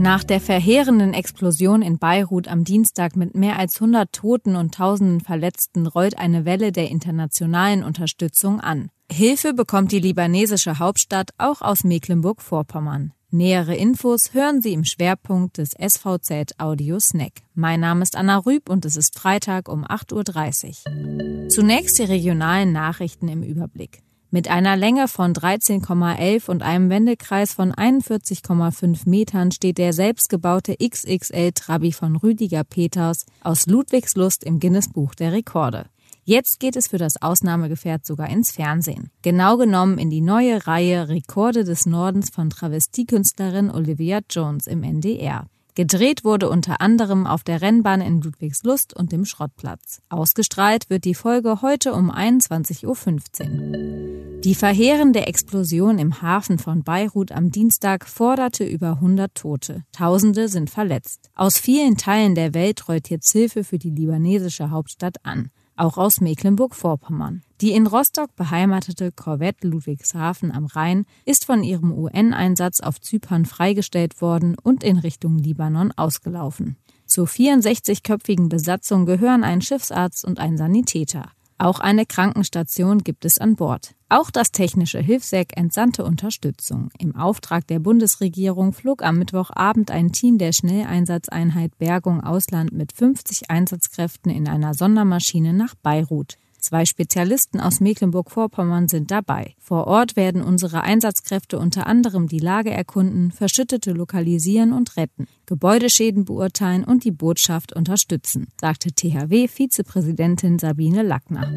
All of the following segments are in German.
Nach der verheerenden Explosion in Beirut am Dienstag mit mehr als 100 Toten und tausenden Verletzten rollt eine Welle der internationalen Unterstützung an. Hilfe bekommt die libanesische Hauptstadt auch aus Mecklenburg-Vorpommern. Nähere Infos hören Sie im Schwerpunkt des SVZ Audio Snack. Mein Name ist Anna Rüb und es ist Freitag um 8.30 Uhr. Zunächst die regionalen Nachrichten im Überblick. Mit einer Länge von 13,11 und einem Wendekreis von 41,5 Metern steht der selbstgebaute XXL Trabi von Rüdiger Peters aus Ludwigslust im Guinness Buch der Rekorde. Jetzt geht es für das Ausnahmegefährt sogar ins Fernsehen. Genau genommen in die neue Reihe Rekorde des Nordens von Travestiekünstlerin Olivia Jones im NDR. Gedreht wurde unter anderem auf der Rennbahn in Ludwigslust und dem Schrottplatz. Ausgestrahlt wird die Folge heute um 21.15 Uhr. Die verheerende Explosion im Hafen von Beirut am Dienstag forderte über 100 Tote. Tausende sind verletzt. Aus vielen Teilen der Welt rollt jetzt Hilfe für die libanesische Hauptstadt an auch aus Mecklenburg-Vorpommern. Die in Rostock beheimatete Korvette Ludwigshafen am Rhein ist von ihrem UN-Einsatz auf Zypern freigestellt worden und in Richtung Libanon ausgelaufen. Zur 64-köpfigen Besatzung gehören ein Schiffsarzt und ein Sanitäter. Auch eine Krankenstation gibt es an Bord. Auch das technische Hilfswerk entsandte Unterstützung. Im Auftrag der Bundesregierung flog am Mittwochabend ein Team der Schnelleinsatzeinheit Bergung Ausland mit 50 Einsatzkräften in einer Sondermaschine nach Beirut. Zwei Spezialisten aus Mecklenburg-Vorpommern sind dabei. Vor Ort werden unsere Einsatzkräfte unter anderem die Lage erkunden, Verschüttete lokalisieren und retten, Gebäudeschäden beurteilen und die Botschaft unterstützen, sagte THW-Vizepräsidentin Sabine Lackner.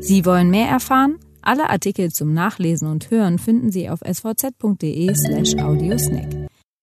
Sie wollen mehr erfahren? Alle Artikel zum Nachlesen und Hören finden Sie auf svz.de slash audiosnack.